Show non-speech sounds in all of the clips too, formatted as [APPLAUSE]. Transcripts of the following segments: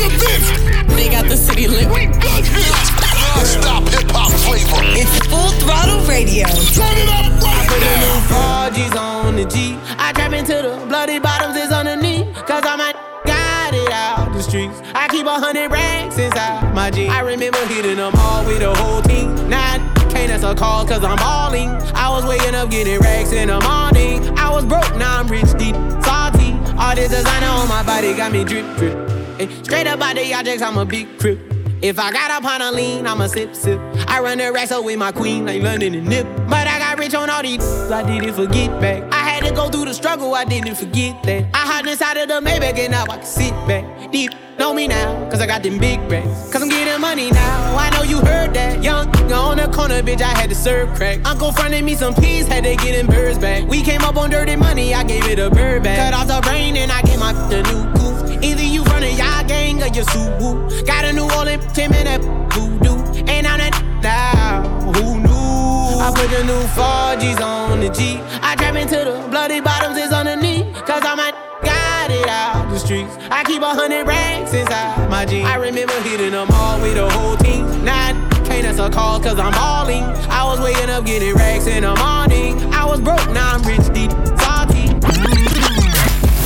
Mr. Vince. They got the city lit. We got hits. Non-stop hip-hop flavor. It's Full Throttle Radio. Turn it up right now. Four G's on the G. I trap into the bloody bottoms is underneath. Cause I'm a got it out the streets. I keep a hundred racks inside my jeans. I remember hitting them all with the whole team. Now can't answer calls cause I'm balling. I was waking up getting racks in the morning. I was broke, now I'm rich, deep, salty. All this designer on my body got me drip, drip. Ay, straight up out the objects, I'm a big crip. If I got up on a lean, I'ma sip, sip. I run the up with my queen, like London and Nip. But I got rich on all these, I didn't forget back. I had to go through the struggle, I didn't forget that. I hopped inside of the Maybach and now I can sit back. Deep, know me now, cause I got them big racks. Cause I'm getting money now, I know you heard that. Young, on the corner, bitch, I had to serve crack. Uncle fronted me some peas, had to get them birds back. We came up on dirty money, I gave it a bird back. Cut off the brain and I gave my the new coupe. Either you running y'all gang or you Subaru. Got a New Orleans Tim and that voodoo. And I'm that now. Who knew? I put the new 4Gs on the G. I trap into the bloody bottoms is underneath. Cause I'm a got it out the streets. I keep a hundred racks inside my jeans. I remember hitting them all with the whole team. Now I can't answer calls cause I'm balling. I was waking up getting racks in the morning. I was broke, now I'm rich, deep, salty.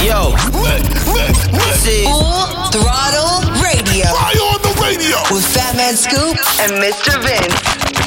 Yo, is Full Throttle Radio Fire on the radio. with Fatman Scoop and Mr. Vince.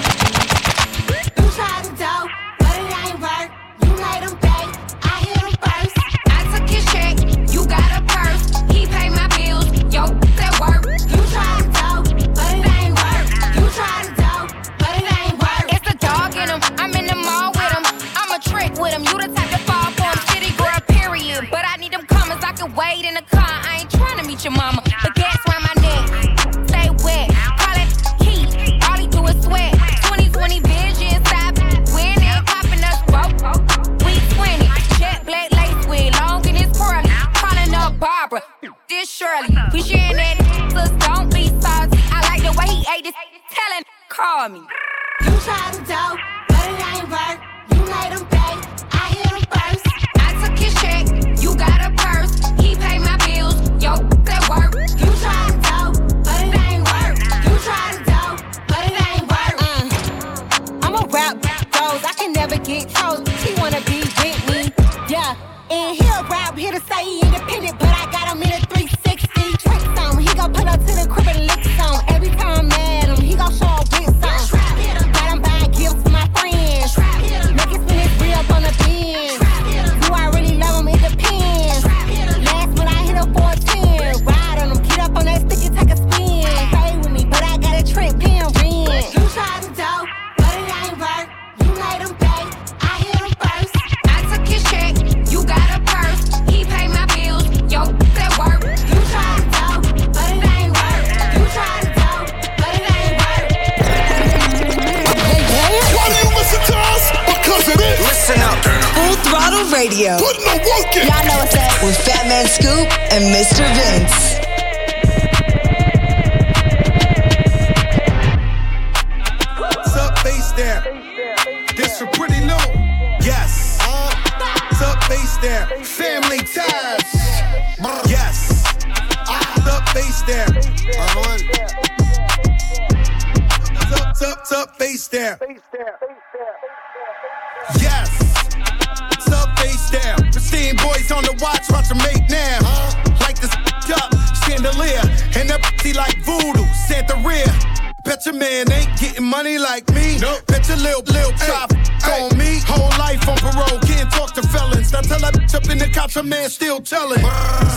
Man still telling.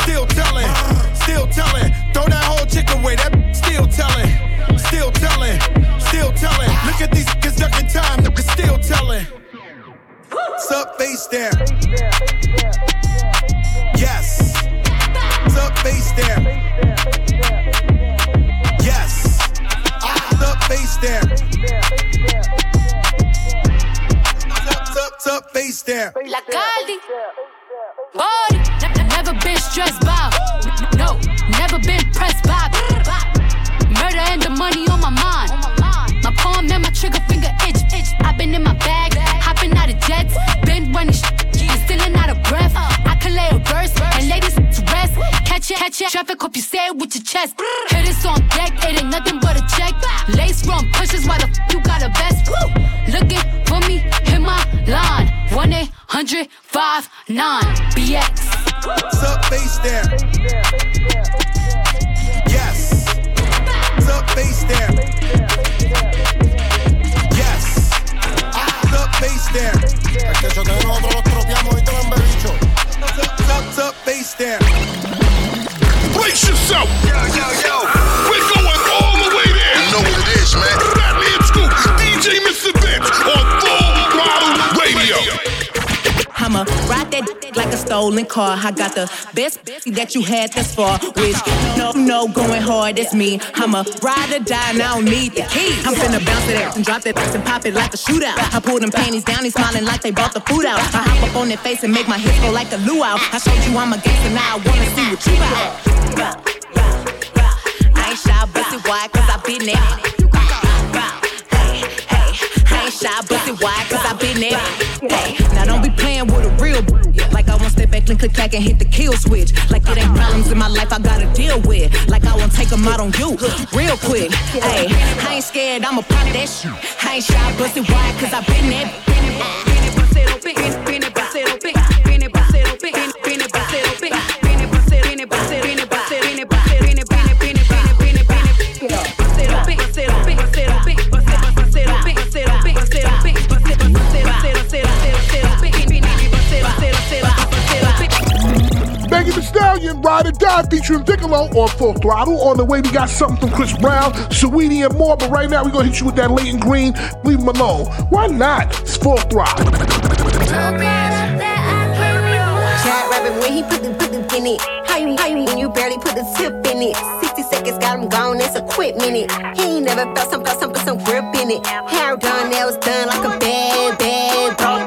Still telling, still telling. Throw that whole chick away, that still telling. Still telling, still telling. Look at these niggas ducking time, niggas still telling. What's up, face there? Yes. What's up, face there? Yes. What's up, face there? What's up, what's up, what's up, face there? La Caldi body. Never been stressed by. No, never been pressed by. Murder and the money on my mind. My palm and my trigger finger itch. I've been in my bag, hopping out of jets, been running and stealing out of breath. I can lay a verse and ladies to rest. Catch it, catch it. Traffic, hope you say it with your chest. Hit this on deck, it ain't nothing but a check. Lace run pushes, why the f- you got a vest? Woo! 105.9 BX. What's up, face down? stolen car. I got the best [LAUGHS] that you had thus far. Which no, no, going hard, it's me. I'm a ride or die, and I don't need the key. I'm finna bounce it out and drop that ass and pop it like a shootout. I pull them panties down, he's smiling like they bought the food out. I hop up on their face and make my hips go like a luau. I showed you I'm a gangster, now I wanna see what you got. I ain't shy, busted wide, cause I been there shot, bust it wide, cause I been there. Hey, now don't be playing with a real Like I won't step back, click, click, clack, and hit the kill switch. Like it ain't problems in my life I gotta deal with. Like I won't take them out on you, real quick. Hey, I ain't scared, I'ma pop that shit. I ain't shy, bustin' wide, cause I been there. Stallion, Ride or Die featuring Vicolo on Full Throttle. On the way, we got something from Chris Brown, Saweetie, and more. But right now, we're going to hit you with that Leighton Green. Leave him alone. Why not? It's Full Throttle. Tell me that I can't Rabbit when he put the, put the in it. How you, how you, when you barely put the tip in it. 60 seconds got him gone, that's a quick minute. He ain't never felt some, felt some, felt some grip in it. Hair done, nails done like a bad, bad bro.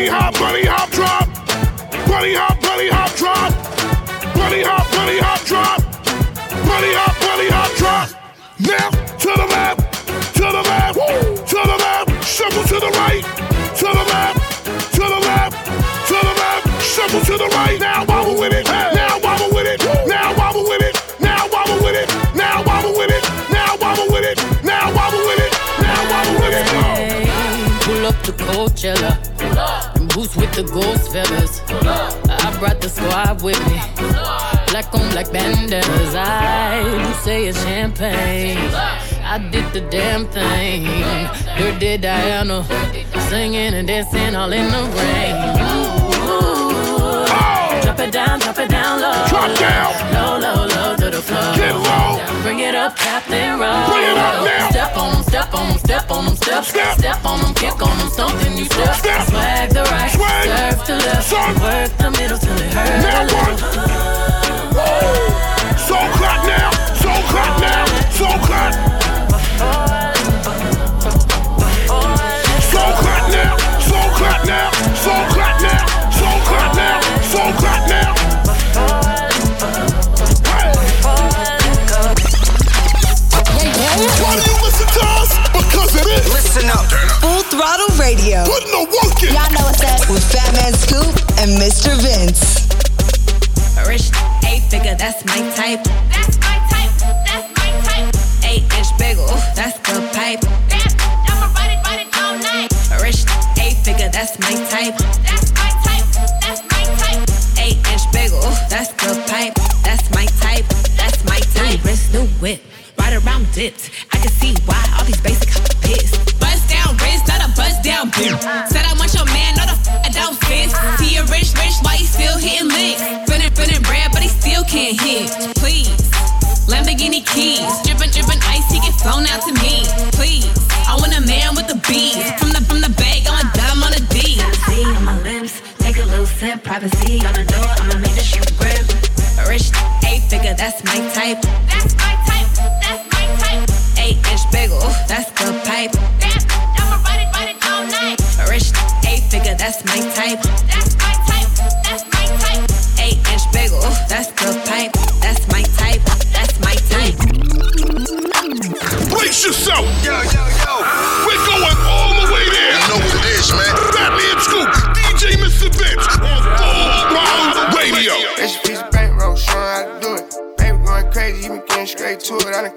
bunny hop, bunny hop, drop. Bunny hop, bunny hop, drop. Bunny hop, bunny hop, drop. Bunny hop, bunny hop, drop. Now to the left, to the left, to the left. Shuffle to the right, to the left, to the left, to the left. Shuffle to the right. Now wobble with it. Now wobble with it. Now wobble with it. Now wobble with it. Now wobble with it. Now wobble with it. Now wobble with it. Now wobble with it. Pull up to Coachella. Pull up with the ghost feathers. I brought the squad with me. Black on black bandanas. I do say it's champagne. I did the damn thing. Dirty Diana. Singing and dancing all in the rain down, drop it down low. Drop down. Low, low, low to the floor. Get low. Bring it up, Captain Roll. Bring it up now. Step on 'em, step on 'em, step on 'em, step. Step. Step on 'em, kick on 'em, something you step. Step. Swag the right, Swag. serve to left. Son. Work the middle till it hurt Now a little. So clap now. So clap now. So clap. Mr. Vince. Rich, eight figure, that's my type. That's my type. That's my type. Eight inch bagel, that's the pipe. That, I'ma ride it, ride it all night. Rich, eight figure, that's my type. That's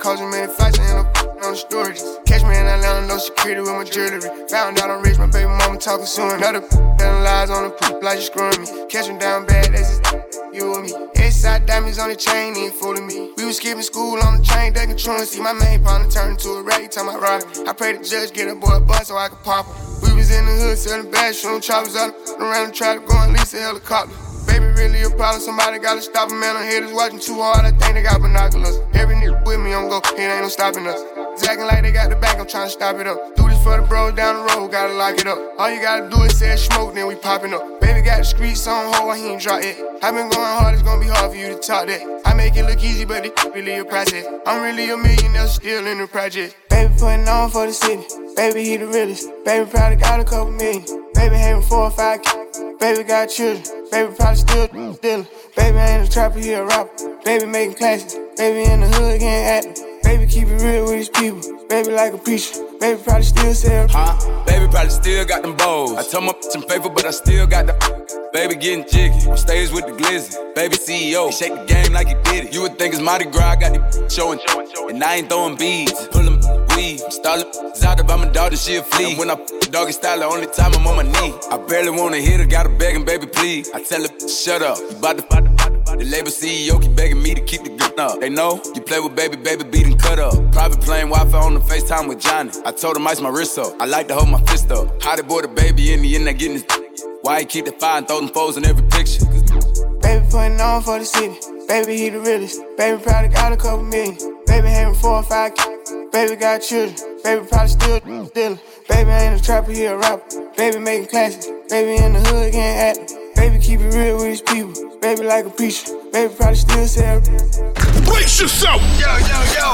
to it. I done caused him many fights, I end up on the storage. Catch me in Atlanta, no security with my jewelry. Found out I'm rich, my baby mama talking soon. Another telling lies on the poop, like you screwing me. Catch him down bad, that's just you and me. Inside diamonds on the chain, ain't fooling me. We was skipping school on the train, they controlling. See my main partner turn into a rag, time I ride. I pray the judge get a boy a bus so I can pop him. We was in the hood selling bags, shooting choppers out around the trap, going lease a helicopter. Baby, really a problem. Somebody gotta stop him, man. I'm haters watching too hard. I think they got binoculars. Every nigga with me, I'm go. It ain't no stopping us. It's acting like they got the bank. I'm trying to stop it up. Do this for the bros down the road. Gotta lock it up. All you gotta do is say smoke, then we popping up. Baby got the streets on hold. He ain't drop it. I been going hard. It's gonna be hard for you to talk that. I make it look easy, but it really a process. I'm really a millionaire, still in the project. Baby putting on for the city. Baby, he the realest. Baby probably got a couple million. Baby having four or five kids. Baby got children. Baby probably still stealing. Baby ain't a trapper, he a rapper. Baby making classes. Baby in the hood getting active. Baby keep it real with his people. Baby like a preacher. Baby probably still sell. Huh? Baby probably still got them bows. I told my I'm faithful, but I still got the. Baby getting jiggy. On stage with the glizzy. Baby CEO. He shake the game like he did it. You would think it's Mardi Gras. I got the showing. And I ain't throwing beads. Pullin' weed. I'm stalling. Out if A dog, then she a flea. And when I doggy style, the only time I'm on my knee. I barely wanna hit her. Gotta begging, baby, please. I tell her, shut up. You bout to fight the label CEO keep begging me to keep the gun up. They know you play with baby, baby, beat and cut up. Private plane, Wi-Fi on the FaceTime with Johnny. I told him ice my wrist up. I like to hold my fist up. How they boy the baby in the end, they getting his. Why he keep the fire and throw them foes in every picture? Baby putting on for the city. Baby, he the realest. Baby probably got a couple million. Baby having four or five kids. Baby got children. Baby probably still stealing. Baby ain't a trapper, he a rapper. Baby making classes. Baby in the hood getting active. Baby keep it real with his people. Baby like a preacher. Baby probably still sell. Brace yourself. Yo, yo, yo.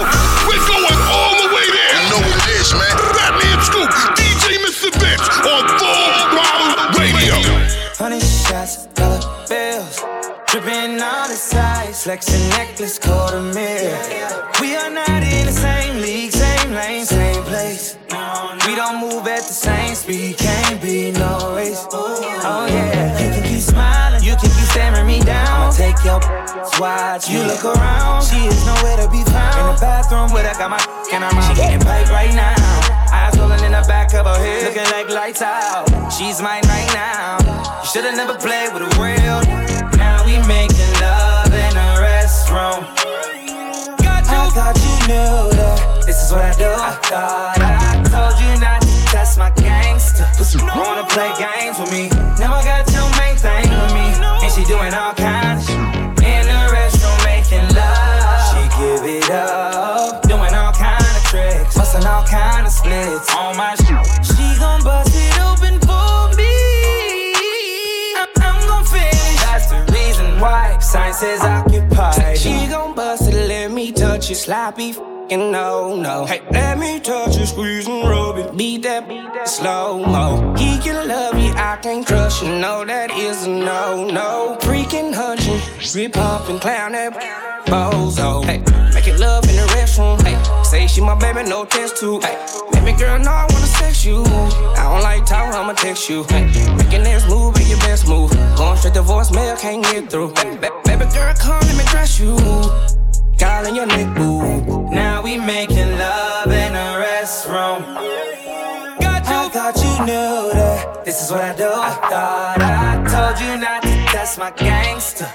We're going all the way there. You know what it is, man. Fatman Scoop, DJ Mr. Vince on Full Throttle Radio. Honey shots, dollar bills. Dripping on the sides, flexing necklace, called a mirror. We are not can't be no race. Oh yeah, you can keep smiling, you can keep staring me down. I'ma take your watch, you look around. She is nowhere to be found. In the bathroom where I got my and I'm out. She getting paid right now. Eyes rolling in the back of her head, looking like lights out. She's mine right now. You should've never played with a real. Now we making love in a restroom. I thought you knew that this is what I do. I thought I told you not gangster. Wanna play games with me. Now I got two main things with me. And she doing all kinds In the restroom making love. She give it up. Doing all kind of tricks. Busting all kind of splits. On my shit. She gon' bust it open for me. I'm, I'm gon' finish. That's the reason why science is occupied. She gon' bust it, let me touch you sloppy f***ing no, no. Hey, let me touch you, squeeze and rub it, beat that, beat that slow mo. He can love you, I can crush you, no, that is a no, no. Freaking hunching, rip and clown that bozo. Hey, making love in the restroom. Hey, say she my baby, no test tube. Hey, baby girl, no, I wanna sex you. I don't like talk, I'ma text you. Hey, making this move be your best move. Going straight to voicemail, can't get through. Hey, ba- baby girl, come let me dress you. Calling your neck, boo. Now we making love in a restroom. I thought you knew that this is what I do. I thought I told you not to test my gangster.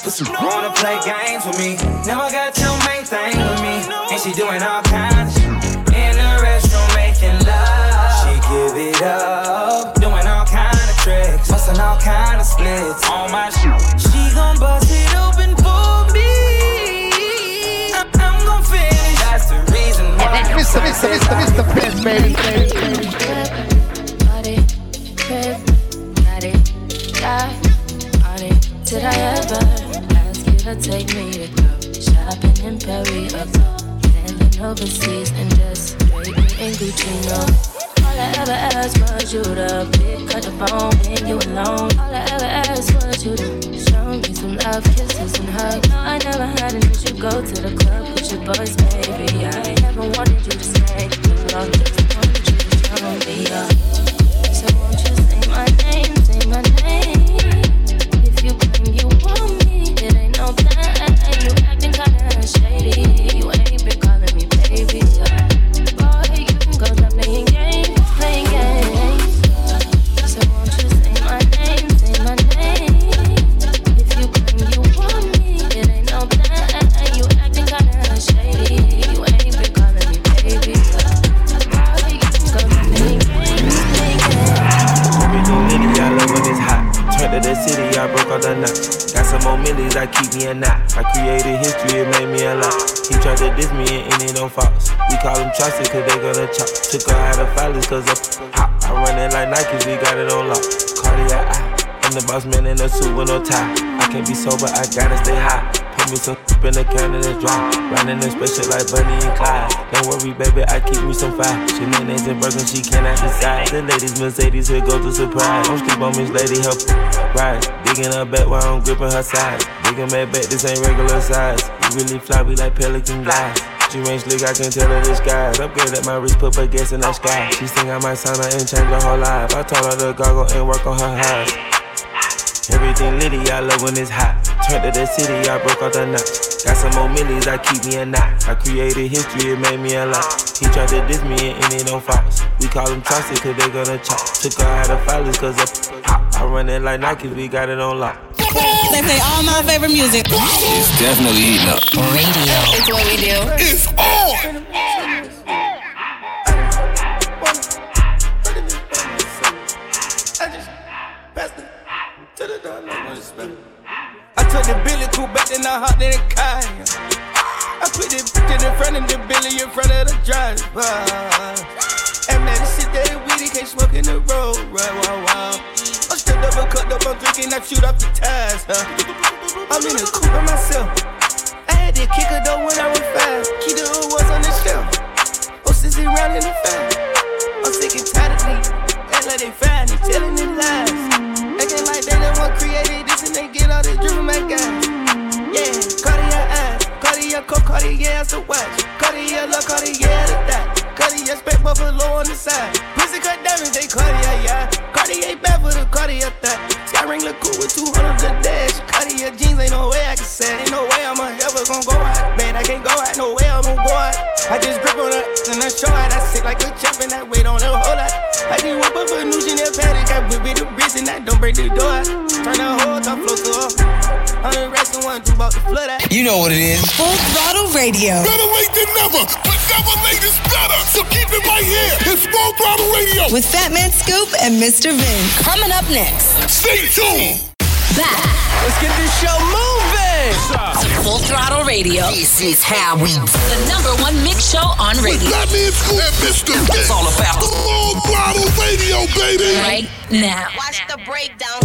Wanna play games with me? Now I got your main thing with me, and she doing all kinds in the restroom making love. She give it up, doing all kind of tricks, busting all kind of splits on my shit. She gon' bust Mr. Mr. Mr. Mr. Vince, baby. Did I ever ask you to take me to go shopping in Paris or standing overseas and just straight in Gucci? No. All I ever asked was you to pick up the phone when you alone. All I ever asked was you to show me some love, kisses and hugs. No, I never had an issue. Go to the club with your boys, baby. I never wanted you to stay. But I just wanted you to show me up. So won't you say my name, say my name? If you claim you want me, it ain't no plan. You acting kinda shady. You ain't millies, I keep me a knot. I created history, it made me a lot. He tried to diss me and it don't false. We call them trusted cause they gonna chop. Took her out of filers cause of hot. I run it like Nikes, we got it on lock. Cardiac. I'm the boss man in a suit with no tie. I can't be sober, I gotta stay high. Put me some in the can and it's dry. Riding in special like Bunny and Clyde. Don't worry, baby, I keep me some fire. She names and broken, she cannot decide. The ladies, Mercedes, here go to surprise. Don't sleep on Miss Lady, help ride. Digging her back while I'm gripping her side. Digging my back, this ain't regular size. You really fly, we like pelican glide. She range slick, I can tell her the skies. Upgrade at my wrist, put baguettes in the sky. She think I might sign her and change her whole life. I told her to goggle and work on her eyes. Everything litty, I love when it's hot. Turned to the city, I broke all the knots. Got some more millies, I keep me a knot. I created history, it made me a lot. He tried to diss me and it don't. We call them trusted cause they gonna chop. Took her out of filers cause of hot. I run it like Nikes, we got it on lock. They play all my favorite music. It's definitely heating up. Radio. It's what we do. It's on. The Billy Cool back then I hopped in the car. I put the bitch in the front of the Billy in front of the driver. And man, this shit that weedy can't smoke in the road. Right, wow, wow. I'm still double cut up, I'm drinking, I shoot off the tires. Huh? I'm in the coupe by myself. I had to kick her though when I was five. Keep the ones on the shelf. Oh, since they round in the fan. I'm sick and tired of these. Act like they find it, telling them lies. Acting like they the one created this and they get all this driven my guys. Yeah, Cartier eyes, Cartier coat, Cartier as the watch, Cartier look, Cartier the dot, Cartier spec buffalo on the side. Pussy cut diamonds, they Cartier, yeah. Cartier bad for the Cartier thought. Sky ring look cool with 200 a dash. Cartier jeans, ain't no way I can say. Ain't no way I'm ever gonna go out. Man, I can't go out, no way I'm gonna go out. I just grip on her and I show out. I sit like a champ and I wait on her whole lot. I just whip up a new Chanel paddock. I whip it the bricks and I don't break the door. Turn the whole top floor to off. Hundred racks and one, two about the flood out. You know what it is. Full throttle radio. Better late than never, but never late is better. So keep it right here. It's Full Throttle Radio. With Fatman Scoop and Mr. Vince. Coming up next. Stay tuned. Back Let's get this show moving. to Full Throttle Radio. This is how we The number one mix show on radio. Fatman Scoop and Mr. It's all about the Full Throttle Radio, baby. Right now. Watch the breakdown.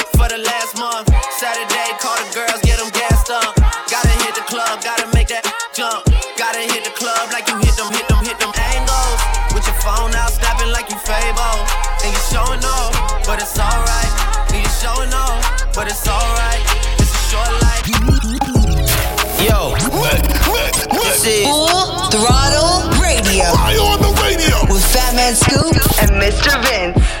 for the last month. Saturday, call the girls, get them gassed up. Gotta hit the club, gotta make that jump. Gotta hit the club like you hit them, hit them, hit them angles. With your phone out, snapping like you Fable. And you showing off, but it's alright. And you showing off, but it's alright. It's a short life. Yo, this is Full Throttle Radio. Why on the radio? With Fatman Scoop and Mr. Vince.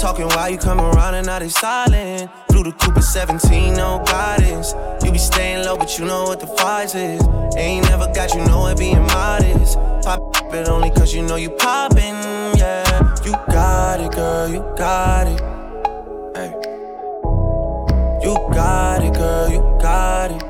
Talking while you come around and now they silent. Through the coupe at 17, no guidance. You be staying low, but you know what the price is. Ain't never got you know it being modest. Pop it only cause you know you poppin', yeah. You got it, girl, you got it. Hey. You got it, girl, you got it.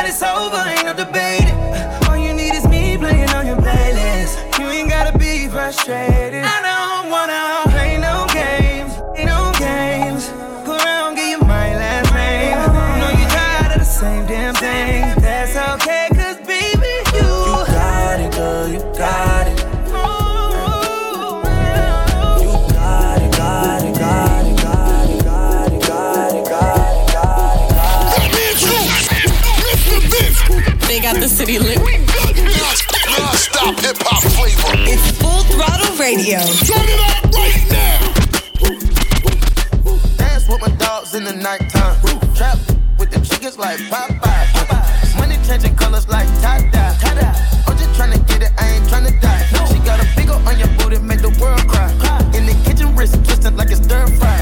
That it's over, ain't no debating. All you need is me playing on your playlist. You ain't gotta be frustrated. They got the city lit. Non-stop hip hop flavor. It's Full Throttle Radio. Turn it up right now. Dance with my dogs in the nighttime. Trap with the chickens like Popeye. Money changing colors like tie-dye. I'm just tryna get it, I ain't tryna die. She got a big ol' on your booty, make the world cry. In the kitchen, wrist twisting like it's stir fry.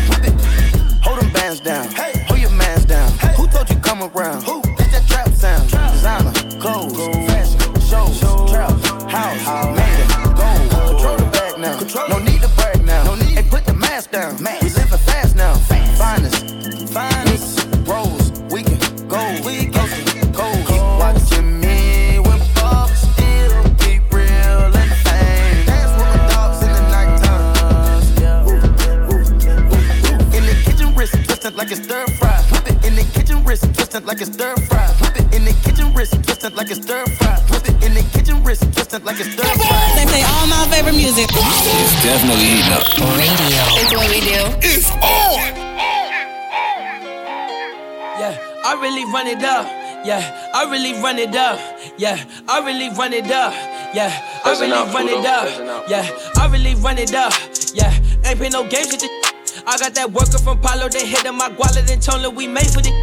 Hold them bands down, hold your mans down. Who told you come around? Definitely heating up. Radio. It's what we do. It's on. Yeah, I really run it up. Yeah, I really run it up. Yeah, I really run it up. Yeah, I really run it up. up. Yeah, I really run it up. Yeah, ain't been no games with this. I got that worker from Palo, they hit up my guala, then told her we made for this.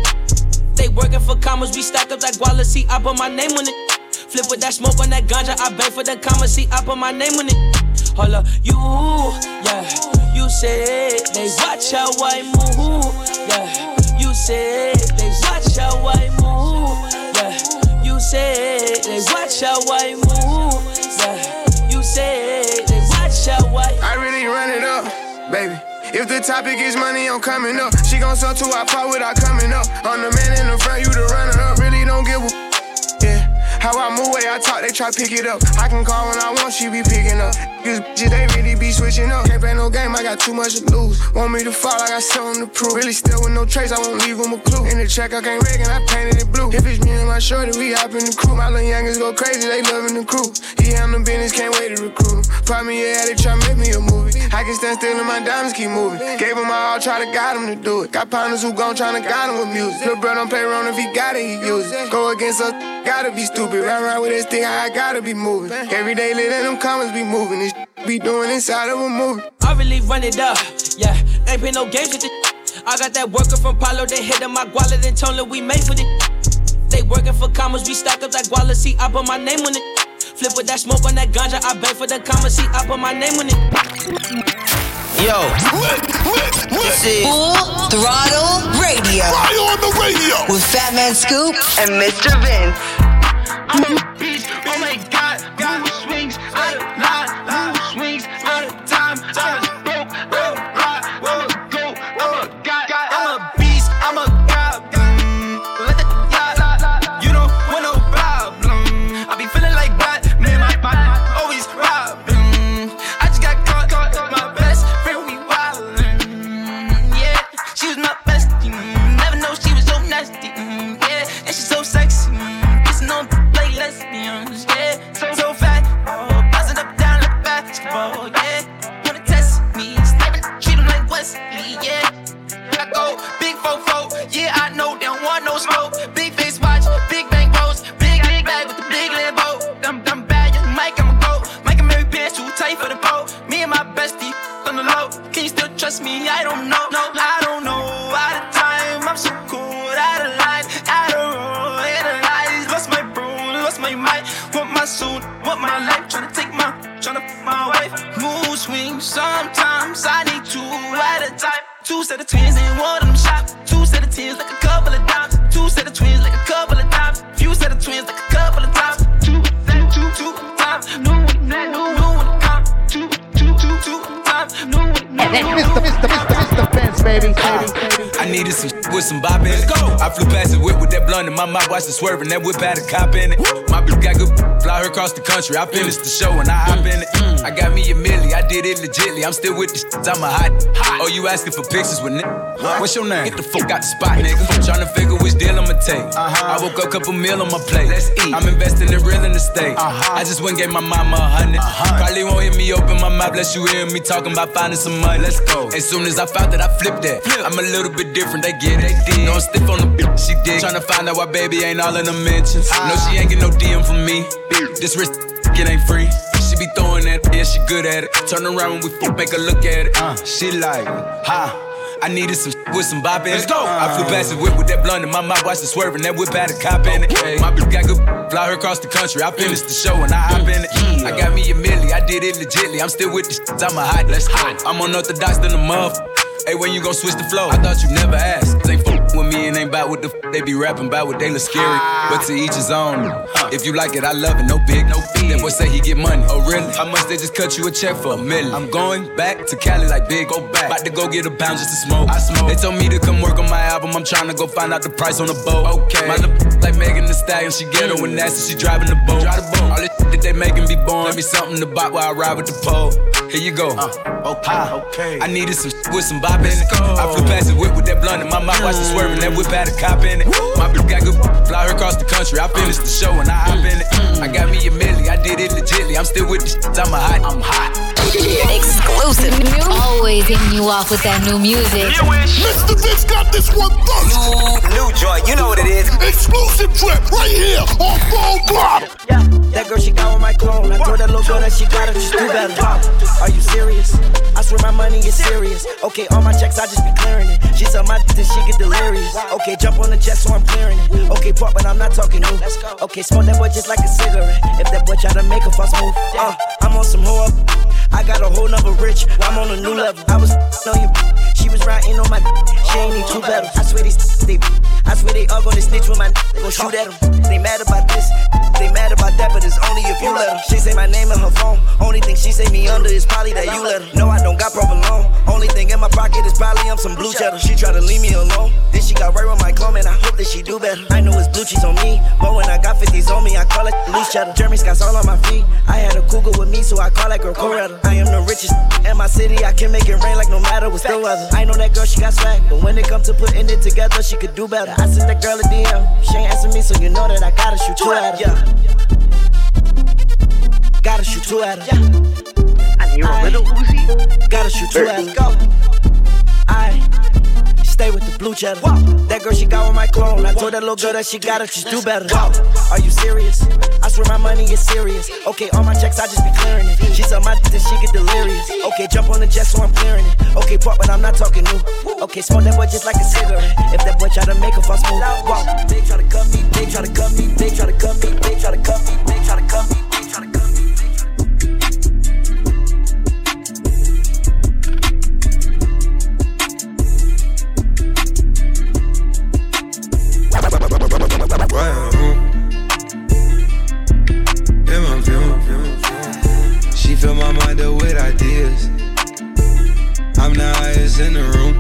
They working for commas, we stack up that guala, see, I put my name on it. Flip with that smoke on that ganja, I bang for the commas, see, I put my name on it. Hold up, you, yeah, you said they watch how I move, yeah, you said they watch how I move, yeah, you said they watch how I move, yeah, you said they watch how I. I really run it up, baby. If the topic is money, I'm coming up. She gon' sell to our part without coming up. I'm the man in the front, you the runner up. Really don't give a. How I move, way I talk, they try pick it up. I can call when I want, she be picking up. These bitches, they really be switching up. Can't play no game, I got too much to lose. Want me to fall, I got something to prove. Really still with no trace, I won't leave them a clue. In the check, I can't rig and I painted it blue. If it's me and my shorty, we hop in the crew. My little youngins go crazy, they loving the crew. He handle business, can't wait to recruit. Pop me, yeah, they try make me a movie. I can stand still and my diamonds keep moving. Gave him my all, try to guide him to do it. Got partners who gon' tryna guide him with music. Little bro don't play around if he got it, he use it. Go against us, gotta be stupid. Run around with this thing, I gotta be moving. Every day, let them comments be moving. This be doing inside of a movie. I really run it up. Yeah, ain't been no games with it. I got that worker from Palo, they hit my guala, and told her we made for it. They working for commas, we stack up that guala, see, I put my name on it. Flip with that smoke on that ganja, I bang for the commas, see, I put my name on it. Yo. This is Full Throttle Radio. Fire on the radio. With Fatman Scoop and Mr. Vince. Baby. I needed some with some bop in it. I flew past the whip with that blunt in my mouth, watched it swerving. That whip had a cop in it. My bitch got good, fly her across the country. I finished the show and I hop in it. I got me a milli, I did it legitly. I'm still with the shit, I'm a hot. Oh, you asking for pictures with nigga? What's your name? Get the fuck out the spot, nigga. Tryna figure which deal I'ma take. I woke up, couple meal on my plate. Let's eat. I'm investing in real estate. Uh-huh. I just went and gave my mama a 100 Uh-huh. Probably won't hear me open my mouth, unless you hear me talking about finding some money. Let's go. As soon as I found that, I flipped that. Flip. I'm a little bit different, they get it. No, I'm stiff on the bitch, she dig. Tryna find out why baby ain't all in the mentions. No, she ain't get no DM from me. This wrist, it ain't free. She be throwing that, yeah, she good at it. Turn around when we fuck, make her look at it. Uh, she like, ha. I needed some with some bop in it. Let's go. I flew past the whip with that blunt in my mouth, watched it swerving. That whip had a cop in it. My bitch got good, fly her across the country. I finished the show and I hop in it. I got me a milli, I did it legitly. I'm still with the shit, I'm a hot. Let's hot. I'm unorthodox than a muff. Hey, when you gon' switch the flow? I thought you never asked. They fuck with me and ain't bout what the f- they be rapping about what they look scary. But to each his own. If you like it, I love it. No big, no fee. That boy say he get money. Oh really? How much they just cut you a check for? A million. I'm going back to Cali like big. Go back. About to go get a pound just to smoke. I smoke. They told me to come work on my album. I'm trying to go find out the price on the boat. Okay. My like Megan Thee Stallion. She get her when nasty. She driving the boat. Drive the boat. All this that they making be born. Let me something to buy while I ride with the pole. Here you go. Uh, okay. okay. I needed some with some bop in it. I flew past the whip with that blunt in my mouth, watched it swerving. That whip had a cop in it. My My bitch got good, fly her across the country. I finished the show and I hop in it. I got me a milli, I did it legitly. I'm still with the shit, I'm a hot, I'm hot. Exclusive. New. Always hitting you off with that new music. Mr. Vince got this one first. New, new joint, you know what it is. Exclusive trip right here on Full Block. That girl, she got on my clone. I told that little girl that she got it, she's too better. Are you serious? I swear my money is serious. Okay, all my checks, I just be clearing it. She said my then she get delirious. Okay, jump on the jet, so I'm clearing it. Okay, pop, but I'm not talking new. Okay, smoke that boy just like a cigarette. If that boy try to make a fuss move, uh, I'm on some hoe up. I got a whole number rich, I'm on a new level. I was on you, she was riding on my [LAUGHS] She ain't need two pedals. I swear these [LAUGHS] they, I swear they all gonna snitch with my [LAUGHS] go shoot at them. They mad about this, they mad about that, but it's only if you let. She say my name in her phone, only thing she say me under is probably that you let her. No, I don't got proper loan, only thing in my pocket is probably I'm some blue cheddar. She try to leave me alone, then she got right with my clone, and I hope that she do better. I know it's blue cheese on me, but when I got 50s on me, I call it loose cheddar. Jeremy Scott's all on my feet. I had a cougar with me, so I call that girl Coretta. I am the richest in my city. I can make it rain like no matter what's the weather. I know that girl, she got swag, but when it come to putting it together, she could do better. I sent that girl a DM, she ain't answer me, so you know that I gotta shoot two at her. Yeah. Gotta shoot two at her. Yeah. I need a little Uzi. Gotta shoot two at her. Go. With. That girl, she got on my clone. I told that little girl that she got it, she's do better. Are you serious? I swear my money is serious. Okay, all my checks, I just be clearing it. She said my then she get delirious. Okay, jump on the jet, so I'm clearing it. Okay, pop, but I'm not talking new. Okay, smoke that boy just like a cigarette. If that boy try to make a fuss move, wow. They try to cut me, they try to cut me, they try to cut me, they try to cut me, they try to cut me, highest in the room.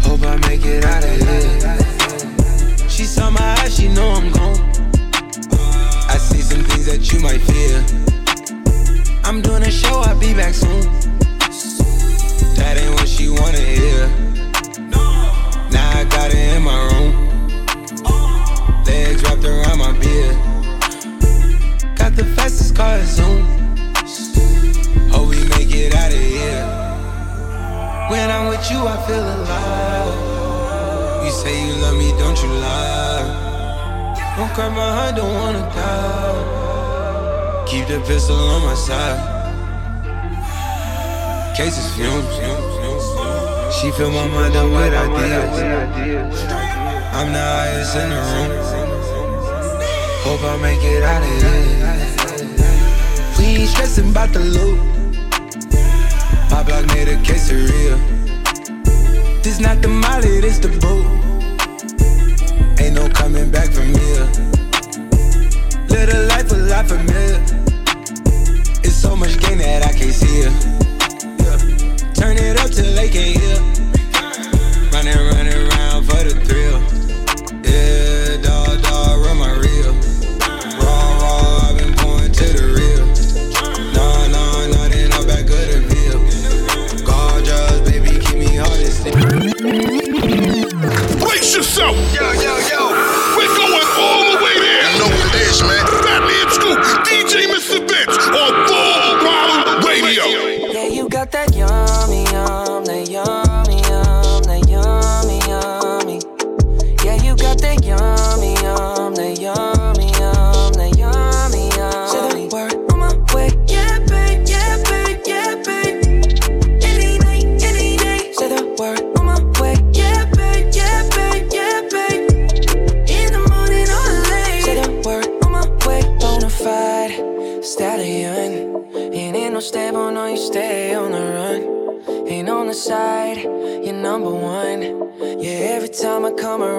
Hope I make it out of here. She saw my eyes, she know I'm gone. I see some things that you might fear. I'm doing a show, I'll be back soon. That ain't what she wanna hear. Now I got it in my room. Legs wrapped around my beard. Got the fastest car Zoom. When I'm with you, I feel alive. You say you love me, don't you lie? Don't cry my heart, don't wanna die. Keep the pistol on my side. Cases fumes. She fill my mind up with ideas. I'm the highest in the room. Hope I make it out of here. We ain't stressing about the loot. My block made a quesadilla. This not the molly, this the boot. Ain't no coming back from here. Live a life a lot familiar. It's so much gain that I can't see it. Yeah. Turn it up till they can't hear. Brace yourself. Yo, yo, yo. We're going all the way there. You know what it is, man. Fatman Scoop, DJ Mr. Vince on Full Throttle Radio. Yeah, you got that yummy,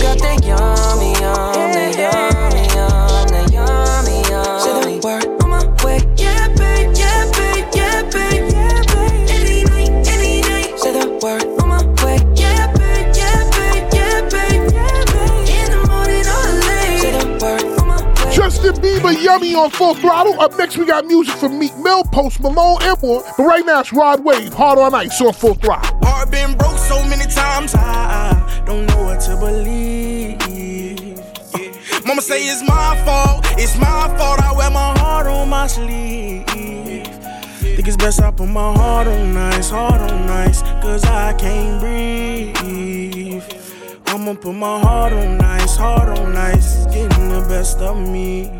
got that yummy, yum, that yummy, yum, that yummy, yum. Say the word on my way. Yeah, babe, yeah, babe, yeah, babe, yeah, babe. Any night, any night. Say the word on my way. Yeah, babe, yeah, babe, yeah, babe, yeah, babe. In the morning or late. Say the word on my way. Justin Bieber, Yummy on Full Throttle. Up next, we got music from Meek Mill, Post Malone, and more. But right now, it's Rod Wave, Heart on Ice on Full Throttle. Heart been broke so many times, I don't know what to believe. Uh, Mama say it's my fault, it's my fault. I wear my heart on my sleeve. Think it's best I put my heart on ice, heart on ice, cause I can't breathe. I'ma put my heart on ice, heart on ice, it's getting the best of me.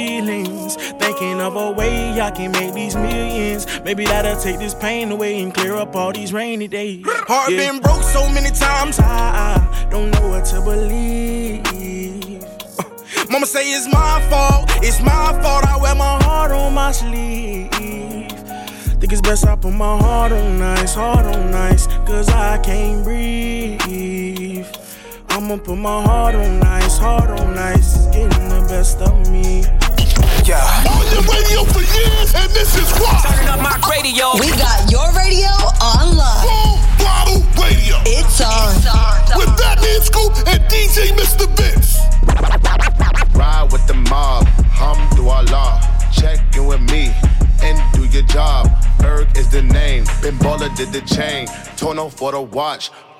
Thinking of a way I can make these millions. Maybe that'll take this pain away and clear up all these rainy days. Heart Yeah. been broke so many times, I, I don't know what to believe. Uh, [LAUGHS] Mama say it's my fault, it's my fault. I wear my heart on my sleeve. Think it's best I put my heart on ice, heart on ice, cause I can't breathe. I'ma put my heart on ice, heart on ice, it's getting the best of me. Yeah. On your radio for years, and this is why. Turning up my radio. We got your radio online. Full throttle radio. It's on. With Fatman Scoop and DJ Mr. Vince. Ride with the mob, alhamdulillah. Check in with me and do your job. Ferg is the name, Ben Baller did the chain. Tono for the watch.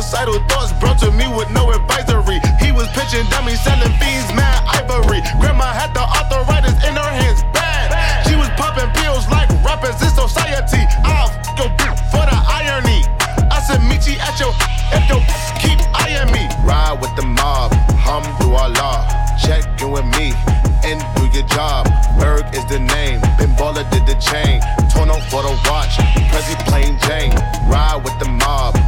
Suicidal thoughts brought to me with no advisory. He was pitching dummies, selling fiends, mad ivory. Grandma had the arthritis in her hands, bad. She was popping pills like rappers in society. I'll f- your bitch for the irony. I said, meet you at your if your keep eyeing me. Ride with the mob, hum do Allah. Check in with me and do your job. Ferg is the name, Ben Baller did the chain. Tono for the watch, Prezi plain Jane. Ride with the mob,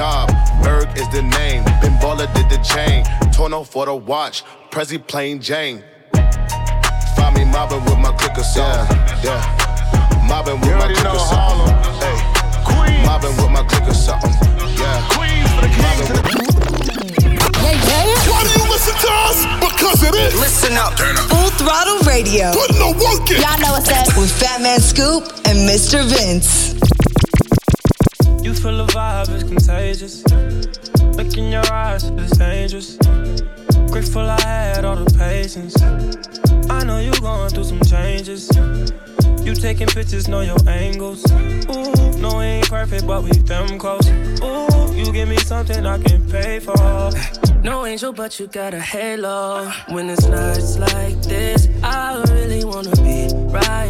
job. Ferg is the name, Ben Baller did the chain. Tono for the watch, Prezi plain Jane. Find me mobbing with my clicker song. Yeah, Mobbing with my clicker song. Hey, mobbing with my clicker something. Yeah, Queens for the Yeah, yeah. Why do you listen to us? Because it is. Listen up. Full throttle radio. Putting the work in. Y'all know what's up. With Fatman Scoop and Mr. Vince. You feel the vibe is contagious. Look in your eyes, it's dangerous. Grateful I had all the patience. I know you going through some changes. You taking pictures, know your angles. Ooh, no, we ain't perfect, but we them close. Ooh, you give me something I can pay for. No angel, but you got a halo. When it's nights like this, I really wanna be right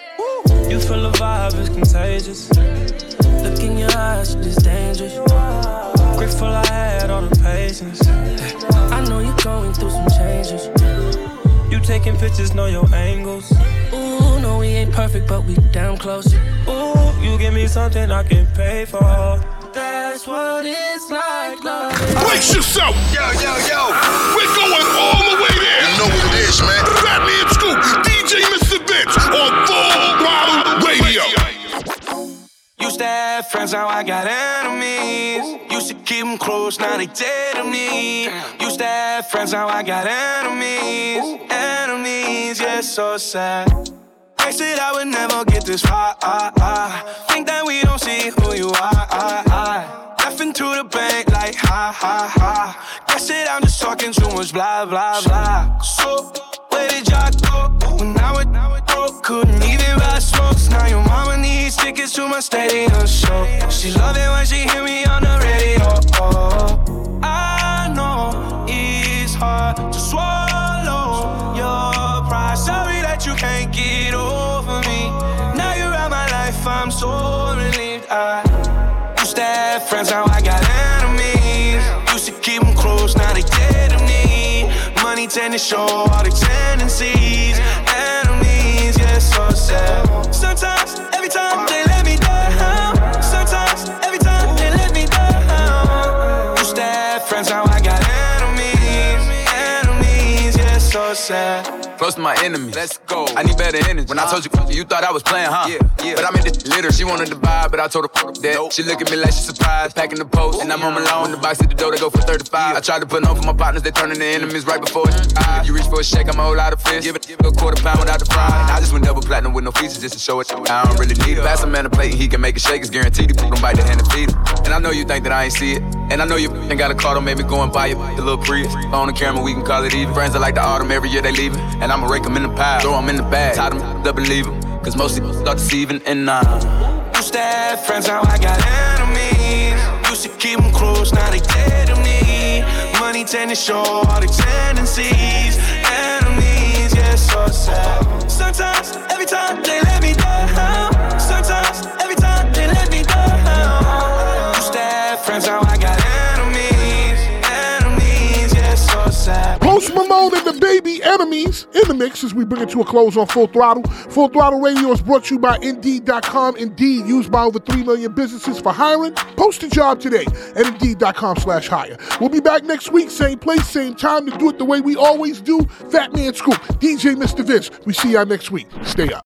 You feel the vibe is contagious. Look in your eyes, it's dangerous. Grateful I had all the patience. I know you're going through some changes. You taking pictures, know your angles. Ooh, no, we ain't perfect, but we damn close. Ooh, you give me something I can pay for. That's what it's like, love. Brace yourself. Yo, yo, yo. We're going all the way there. You know what it is, man. Fatman Scoop, DJ Mr. Vince on Full Throttle Radio. Used to have friends, now I got enemies. Used to keep them close, now they dead to me. Used to have friends, now I got enemies. Enemies, yeah, so sad. They said I would never get this far. Think that we don't see who you are. Left to the bank like ha ha ha. Guess it, I'm just talking too much blah blah blah. So where did y'all go when I broke? Couldn't even buy smokes. Now your mama needs tickets to my stadium show. She love it when she hear me on the radio. I know it's hard to swallow your pride. Sorry that you can't get over me. Now you're out my life, I'm so relieved. I used to have friends, now I got enemies. Used to keep them close, now they dead to me. Money tend to show all the tendencies. Enemies, Close to my enemies. Let's go. I need better energy. When I told you, you thought I was playing, huh? Yeah, yeah. But I'm in this litter. She wanted to buy, but I told her fuck that. Nope. She look at me like she surprised. Packing the post, and I'm home alone. The box at the door, they go for 35. I tried to put on for my partners, they turn into enemies right before it's If you reach for a shake, I'm a whole lot of fish. Give it, give it a quarter pound without the fry. I just went double platinum with no features just to show it. I don't really need it. Pass a man a plate and he can make a shake. It's guaranteed. He don't bite the hand and feed him. And I know you think that I ain't see it. And I know you ain't got a car to maybe go and buy it. a little Prius. On the camera, we can call it even. Friends are like the autumn, every year they leaving. And I'ma rake them in the pile. Throw them in the bag. Tie them up and leave them. Cause most people start deceiving and nah. Used to uh, have friends, now I got enemies. Used to keep them close, now they dead to me. Money tend to show all the tendencies. Enemies, yeah, so sad. Sometimes, every time they let me down. Enemies in the mix as we bring it to a close on Full Throttle. Full Throttle Radio is brought to you by Indeed.com. Indeed, used by over 3 million businesses for hiring. Post a job today at Indeed.com slash hire. We'll be back next week, same place, same time to do it the way we always do. Fatman Scoop, DJ Mr. Vince. We see y'all next week. Stay up.